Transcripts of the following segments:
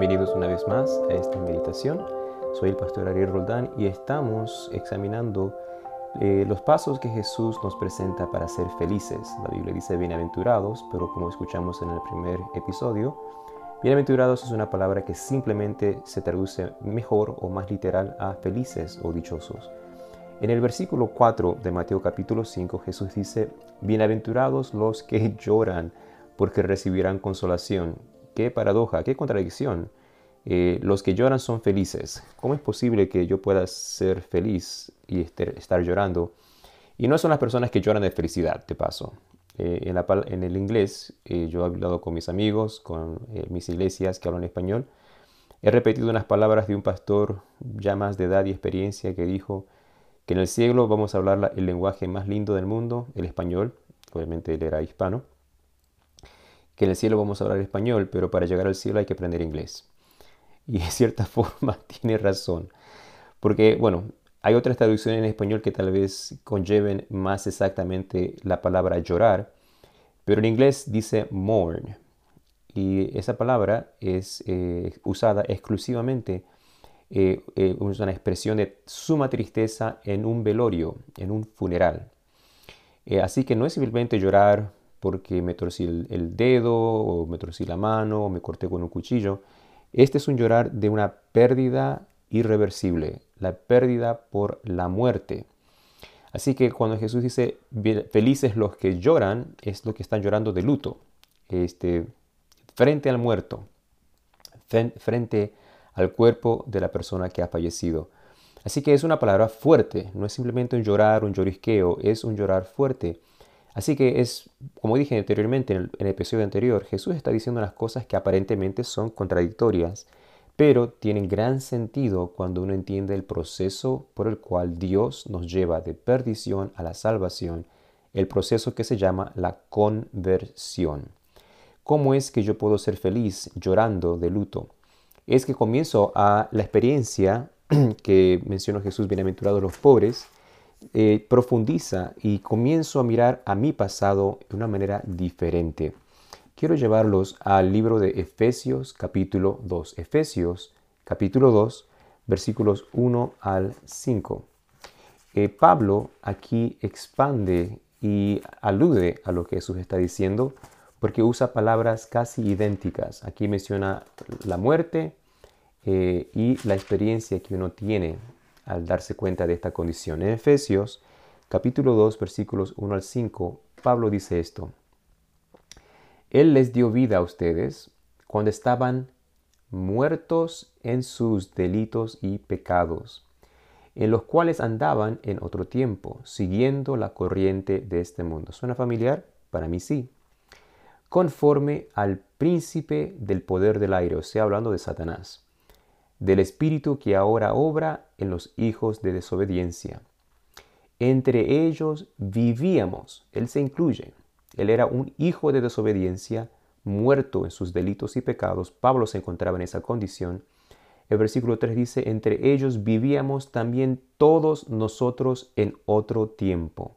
bienvenidos una vez más a esta meditación. Soy el pastor Ariel Roldán y estamos examinando eh, los pasos que Jesús nos presenta para ser felices. La Biblia dice bienaventurados, pero como escuchamos en el primer episodio, bienaventurados es una palabra que simplemente se traduce mejor o más literal a felices o dichosos. En el versículo 4 de Mateo capítulo 5 Jesús dice, bienaventurados los que lloran porque recibirán consolación. Qué paradoja, qué contradicción. Eh, los que lloran son felices. ¿Cómo es posible que yo pueda ser feliz y estar llorando? Y no son las personas que lloran de felicidad, de paso. Eh, en, el inglés, eh, yo he hablado con mis amigos, con mis iglesias que hablan español. He repetido unas palabras de un pastor ya más de edad y experiencia que dijo que en el cielo vamos a hablar el lenguaje más lindo del mundo, el español. Obviamente él era hispano que en el cielo vamos a hablar español, pero para llegar al cielo hay que aprender inglés. Y de cierta forma tiene razón. Porque, bueno, hay otras traducciones en español que tal vez conlleven más exactamente la palabra llorar, pero en inglés dice mourn. Y esa palabra es eh, usada exclusivamente, eh, eh, es una expresión de suma tristeza en un velorio, en un funeral. así que no es simplemente llorar porque me torcí el, dedo o me torcí la mano o me corté con un cuchillo. Este es un llorar de una pérdida irreversible, la pérdida por la muerte. Así que cuando Jesús dice felices los que lloran, es lo que están llorando de luto, este, frente al muerto, frente al cuerpo de la persona que ha fallecido. Así que es una palabra fuerte, no es simplemente un llorar, un llorisqueo, es un llorar fuerte. Así que es, como dije anteriormente en el, episodio anterior, Jesús está diciendo unas cosas que aparentemente son contradictorias, pero tienen gran sentido cuando uno entiende el proceso por el cual Dios nos lleva de perdición a la salvación, el proceso que se llama la conversión. ¿Cómo es que yo puedo ser feliz llorando de luto? Es que comienzo a la experiencia que mencionó Jesús, bienaventurados los pobres, eh, profundiza y comienzo a mirar a mi pasado de una manera diferente. Quiero llevarlos al libro de Efesios capítulo 2. Efesios capítulo 2 versículos 1 al 5. Eh, Pablo aquí expande y alude a lo que Jesús está diciendo porque usa palabras casi idénticas. Aquí menciona la muerte eh, y la experiencia que uno tiene al darse cuenta de esta condición. En Efesios capítulo 2 versículos 1 al 5, Pablo dice esto. Él les dio vida a ustedes cuando estaban muertos en sus delitos y pecados, en los cuales andaban en otro tiempo, siguiendo la corriente de este mundo. ¿Suena familiar? Para mí sí. Conforme al príncipe del poder del aire, o sea, hablando de Satanás del Espíritu que ahora obra en los hijos de desobediencia. Entre ellos vivíamos, Él se incluye, Él era un hijo de desobediencia, muerto en sus delitos y pecados, Pablo se encontraba en esa condición. El versículo 3 dice, entre ellos vivíamos también todos nosotros en otro tiempo,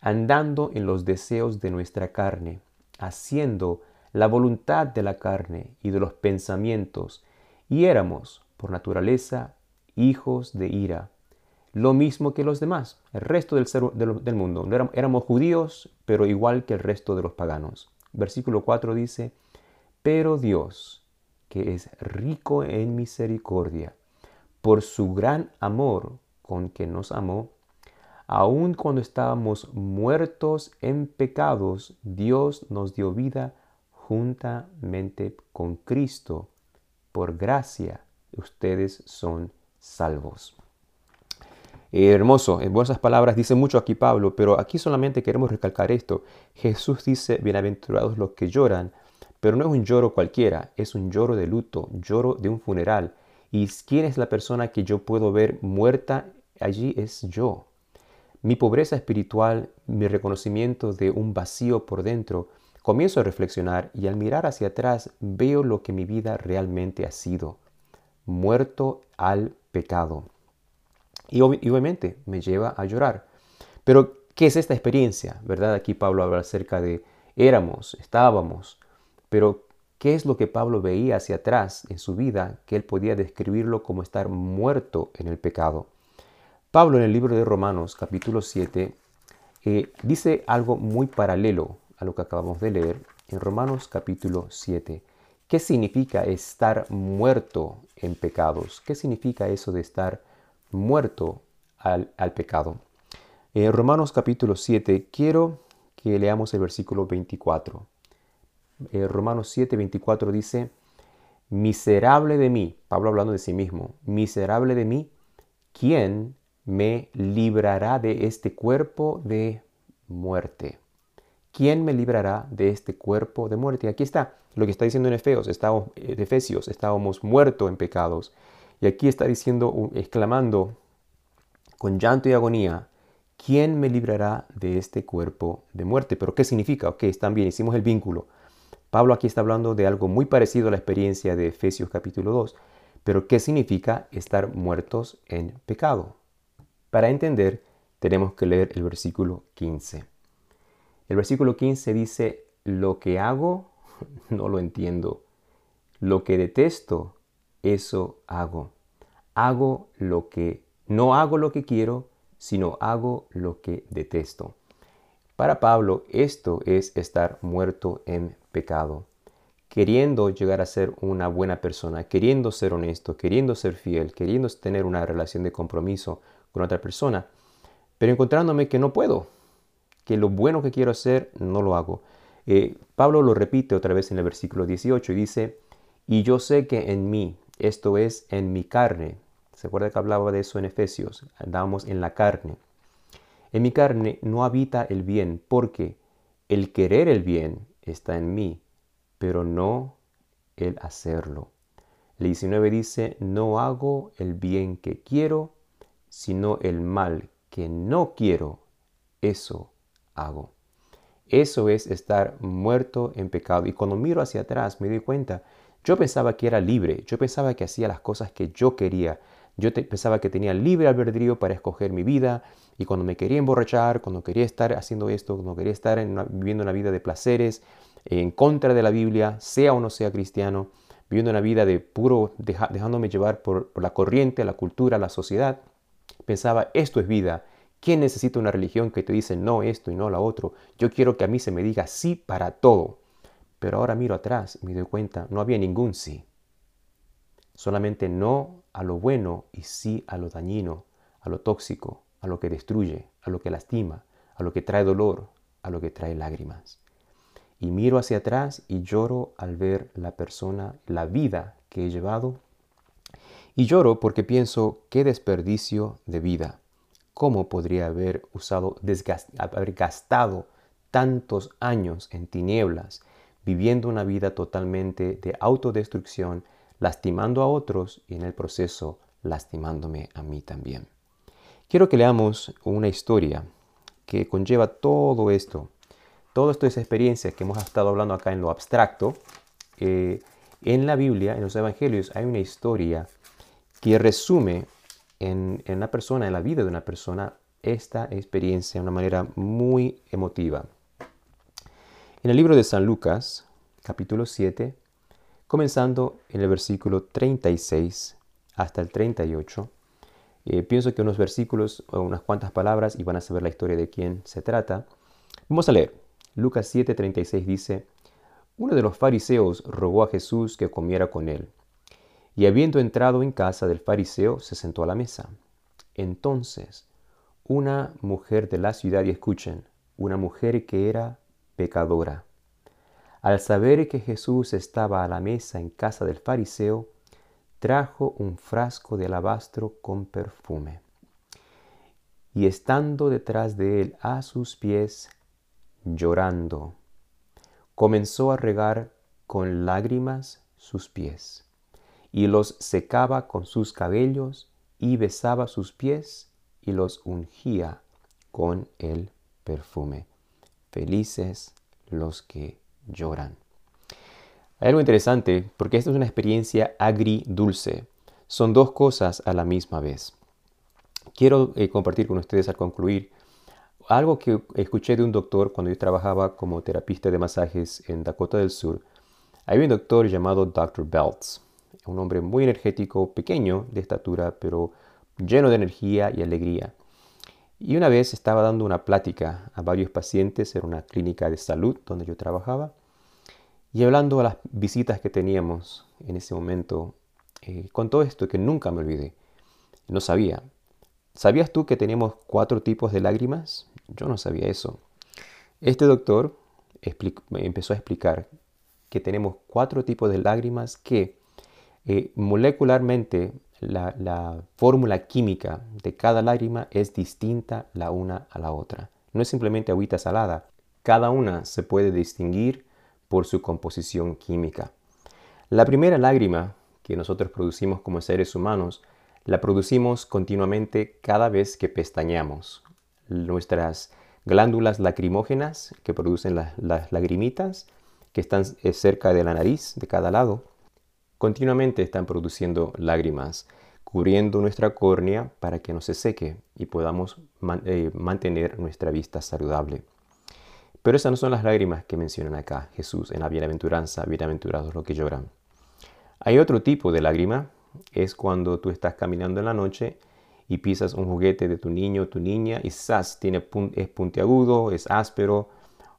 andando en los deseos de nuestra carne, haciendo la voluntad de la carne y de los pensamientos, y éramos por naturaleza hijos de ira, lo mismo que los demás, el resto del, del mundo. Éramos judíos, pero igual que el resto de los paganos. Versículo 4 dice, pero Dios, que es rico en misericordia, por su gran amor con que nos amó, aun cuando estábamos muertos en pecados, Dios nos dio vida juntamente con Cristo. Por gracia ustedes son salvos. Eh, hermoso, en buenas palabras dice mucho aquí Pablo, pero aquí solamente queremos recalcar esto. Jesús dice, bienaventurados los que lloran, pero no es un lloro cualquiera, es un lloro de luto, lloro de un funeral. ¿Y quién es la persona que yo puedo ver muerta allí? Es yo. Mi pobreza espiritual, mi reconocimiento de un vacío por dentro, comienzo a reflexionar y al mirar hacia atrás veo lo que mi vida realmente ha sido muerto al pecado. Y, obviamente me lleva a llorar. Pero, ¿qué es esta experiencia? ¿Verdad? Aquí Pablo habla acerca de éramos, estábamos, pero ¿Qué es lo que Pablo veía hacia atrás en su vida que él podía describirlo como estar muerto en el pecado? Pablo en el libro de Romanos capítulo 7 eh, dice algo muy paralelo a lo que acabamos de leer en Romanos capítulo 7. ¿Qué significa estar muerto en pecados? ¿Qué significa eso de estar muerto al, pecado? En Romanos capítulo 7 quiero que leamos el versículo 24. Eh, Romanos 7, 24 dice, miserable de mí, Pablo hablando de sí mismo, miserable de mí, ¿quién me librará de este cuerpo de muerte? ¿Quién me librará de este cuerpo de muerte? Aquí está lo que está diciendo en Efesios, estábamos, eh, Efesios, estábamos muertos en pecados. Y aquí está diciendo, exclamando con llanto y agonía, ¿quién me librará de este cuerpo de muerte? Pero ¿qué significa? Ok, están bien, hicimos el vínculo. Pablo aquí está hablando de algo muy parecido a la experiencia de Efesios capítulo 2, pero ¿qué significa estar muertos en pecado? Para entender, tenemos que leer el versículo 15. El versículo 15 dice, lo que hago no lo entiendo. Lo que detesto, eso hago. Hago lo que, no hago lo que quiero, sino hago lo que detesto. Para Pablo, esto es estar muerto en pecado, queriendo llegar a ser una buena persona, queriendo ser honesto, queriendo ser fiel, queriendo tener una relación de compromiso con otra persona, pero encontrándome que no puedo, que lo bueno que quiero hacer no lo hago. Eh, Pablo lo repite otra vez en el versículo 18 y dice, y yo sé que en mí, esto es, en mi carne, ¿se acuerda que hablaba de eso en Efesios? Andábamos en la carne. En mi carne no habita el bien, porque el querer el bien está en mí, pero no el hacerlo. El 19 dice, no hago el bien que quiero, sino el mal que no quiero, eso hago. Eso es estar muerto en pecado. Y cuando miro hacia atrás me doy cuenta, yo pensaba que era libre, yo pensaba que hacía las cosas que yo quería, yo pensaba que tenía libre albedrío para escoger mi vida y cuando me quería emborrachar, cuando quería estar haciendo esto, cuando quería estar viviendo una vida de placeres, en contra de la Biblia, sea o no sea cristiano, viviendo una vida de puro, dejándome llevar por, por la corriente, la cultura, la sociedad, pensaba, esto es vida. ¿Quién necesita una religión que te dice no esto y no lo otro? Yo quiero que a mí se me diga sí para todo. Pero ahora miro atrás y me doy cuenta, no había ningún sí. Solamente no a lo bueno y sí a lo dañino, a lo tóxico, a lo que destruye, a lo que lastima, a lo que trae dolor, a lo que trae lágrimas. Y miro hacia atrás y lloro al ver la persona, la vida que he llevado. Y lloro porque pienso, qué desperdicio de vida. ¿Cómo podría haber usado, haber gastado tantos años en tinieblas, viviendo una vida totalmente de autodestrucción, lastimando a otros y en el proceso lastimándome a mí también. Quiero que leamos una historia que conlleva todo esto, todo esto es experiencia que hemos estado hablando acá en lo abstracto. Eh, en la Biblia, en los Evangelios, hay una historia que resume en, en persona, en la vida de una persona, esta experiencia de una manera muy emotiva. En el libro de San Lucas, capítulo 7, comenzando en el versículo 36 hasta el 38. Eh, pienso que unos versículos o unas cuantas palabras y van a saber la historia de quién se trata. Vamos a leer. Lucas 7:36 dice, uno de los fariseos rogó a Jesús que comiera con él. Y habiendo entrado en casa del fariseo, se sentó a la mesa. Entonces, una mujer de la ciudad, y escuchen, una mujer que era pecadora, al saber que Jesús estaba a la mesa en casa del fariseo, trajo un frasco de alabastro con perfume. Y estando detrás de él a sus pies, llorando, comenzó a regar con lágrimas sus pies, y los secaba con sus cabellos, y besaba sus pies, y los ungía con el perfume. Felices los que lloran. Hay algo interesante porque esta es una experiencia agridulce. Son dos cosas a la misma vez. Quiero eh, compartir con ustedes al concluir algo que escuché de un doctor cuando yo trabajaba como terapista de masajes en Dakota del Sur. Había un doctor llamado Dr. Belts, un hombre muy energético, pequeño de estatura, pero lleno de energía y alegría. Y una vez estaba dando una plática a varios pacientes en una clínica de salud donde yo trabajaba y hablando a las visitas que teníamos en ese momento, eh, con todo esto que nunca me olvidé. No sabía. ¿Sabías tú que tenemos cuatro tipos de lágrimas? Yo no sabía eso. Este doctor empezó a explicar que tenemos cuatro tipos de lágrimas que eh, molecularmente la, la fórmula química de cada lágrima es distinta la una a la otra. No es simplemente agüita salada. Cada una se puede distinguir por su composición química. La primera lágrima que nosotros producimos como seres humanos la producimos continuamente cada vez que pestañeamos. Nuestras glándulas lacrimógenas que producen las lagrimitas que están eh, cerca de la nariz de cada lado, continuamente están produciendo lágrimas, cubriendo nuestra córnea para que no se seque y podamos eh, mantener nuestra vista saludable. Pero esas no son las lágrimas que mencionan acá Jesús en la bienaventuranza, bienaventurados los que lloran. Hay otro tipo de lágrima, es cuando tú estás caminando en la noche y pisas un juguete de tu niño o tu niña y ¡zas! Tiene es puntiagudo, es áspero,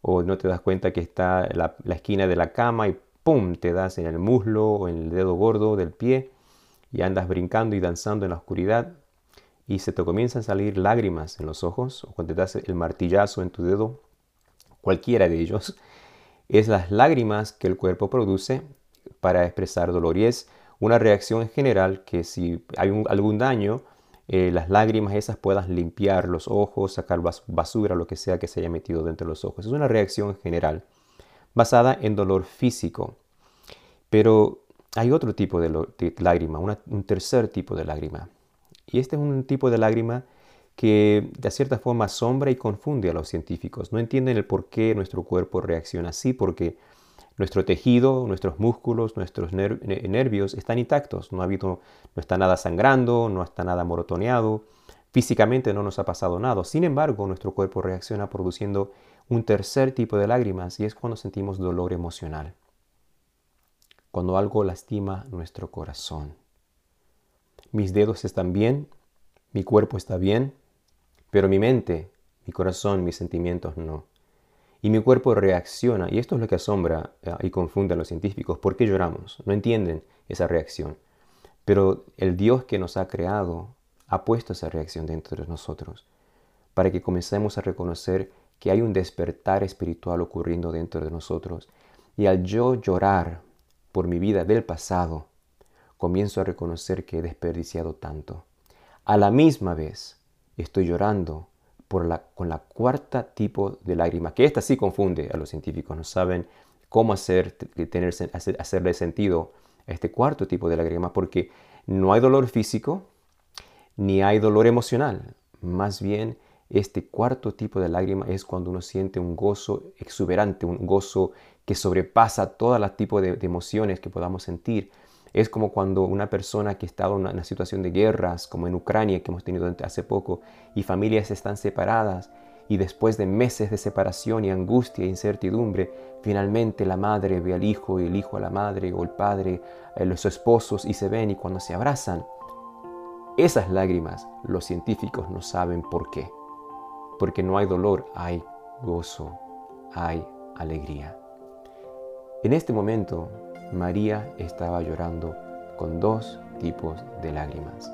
o no te das cuenta que está la, la esquina de la cama y ¡pum! te das en el muslo o en el dedo gordo del pie y andas brincando y danzando en la oscuridad y se te comienzan a salir lágrimas en los ojos o cuando te das el martillazo en tu dedo cualquiera de ellos, es las lágrimas que el cuerpo produce para expresar dolor. Y es una reacción en general que si hay algún daño, eh, las lágrimas esas puedan limpiar los ojos, sacar basura, lo que sea que se haya metido dentro de los ojos. Es una reacción general basada en dolor físico. Pero hay otro tipo de, lágrima, un tercer tipo de lágrima. Y este es un tipo de lágrima que de cierta forma asombra y confunde a los científicos. No entienden el por qué nuestro cuerpo reacciona así, porque nuestro tejido, nuestros músculos, nuestros nervios están intactos. No, ha habido, no está nada sangrando, no está nada morotoneado. Físicamente no nos ha pasado nada. Sin embargo, nuestro cuerpo reacciona produciendo un tercer tipo de lágrimas y es cuando sentimos dolor emocional. Cuando algo lastima nuestro corazón. Mis dedos están bien, mi cuerpo está bien, pero mi mente, mi corazón, mis sentimientos no. Y mi cuerpo reacciona, y esto es lo que asombra eh, y confunde a los científicos. ¿Por qué lloramos? No entienden esa reacción. Pero el Dios que nos ha creado ha puesto esa reacción dentro de nosotros, para que comencemos a reconocer que hay un despertar espiritual ocurriendo dentro de nosotros. Y al yo llorar por mi vida del pasado, comienzo a reconocer que he desperdiciado tanto. A la misma vez, estoy llorando con la cuarta tipo de lágrima, que esta sí confunde a los científicos, no saben cómo hacer, tener, hacerle sentido a este cuarto tipo de lágrima, porque no hay dolor físico ni hay dolor emocional. Más bien, este cuarto tipo de lágrima es cuando uno siente un gozo exuberante, un gozo que sobrepasa todo las tipos de emociones que podamos sentir es como cuando una persona que ha en una situación de guerras, como en Ucrania que hemos tenido hace poco, y familias están separadas, y después de meses de separación y angustia e incertidumbre, finalmente la madre ve al hijo y el hijo a la madre o el padre a los esposos y se ven y cuando se abrazan, esas lágrimas los científicos no saben por qué. Porque no hay dolor, hay gozo, hay alegría. En este momento María estaba llorando con dos tipos de lágrimas.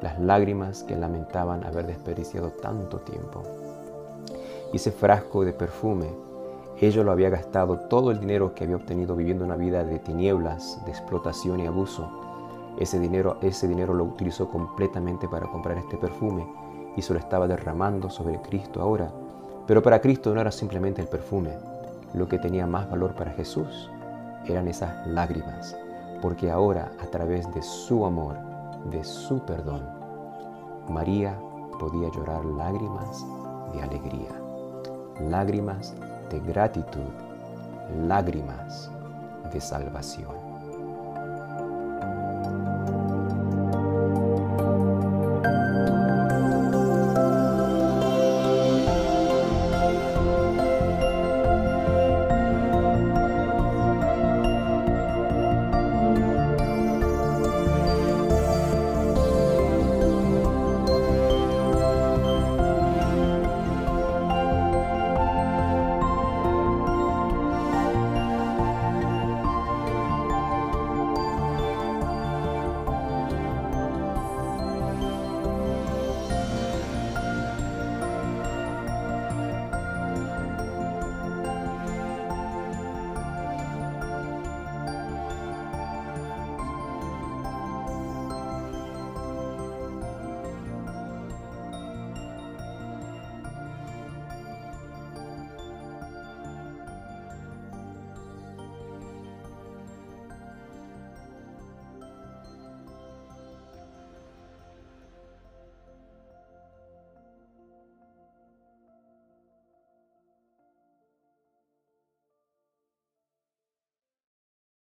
Las lágrimas que lamentaban haber desperdiciado tanto tiempo. Y ese frasco de perfume, ella lo había gastado todo el dinero que había obtenido viviendo una vida de tinieblas, de explotación y abuso. Ese dinero, ese dinero lo utilizó completamente para comprar este perfume y se lo estaba derramando sobre Cristo ahora. Pero para Cristo no era simplemente el perfume. Lo que tenía más valor para Jesús eran esas lágrimas, porque ahora a través de su amor, de su perdón, María podía llorar lágrimas de alegría, lágrimas de gratitud, lágrimas de salvación.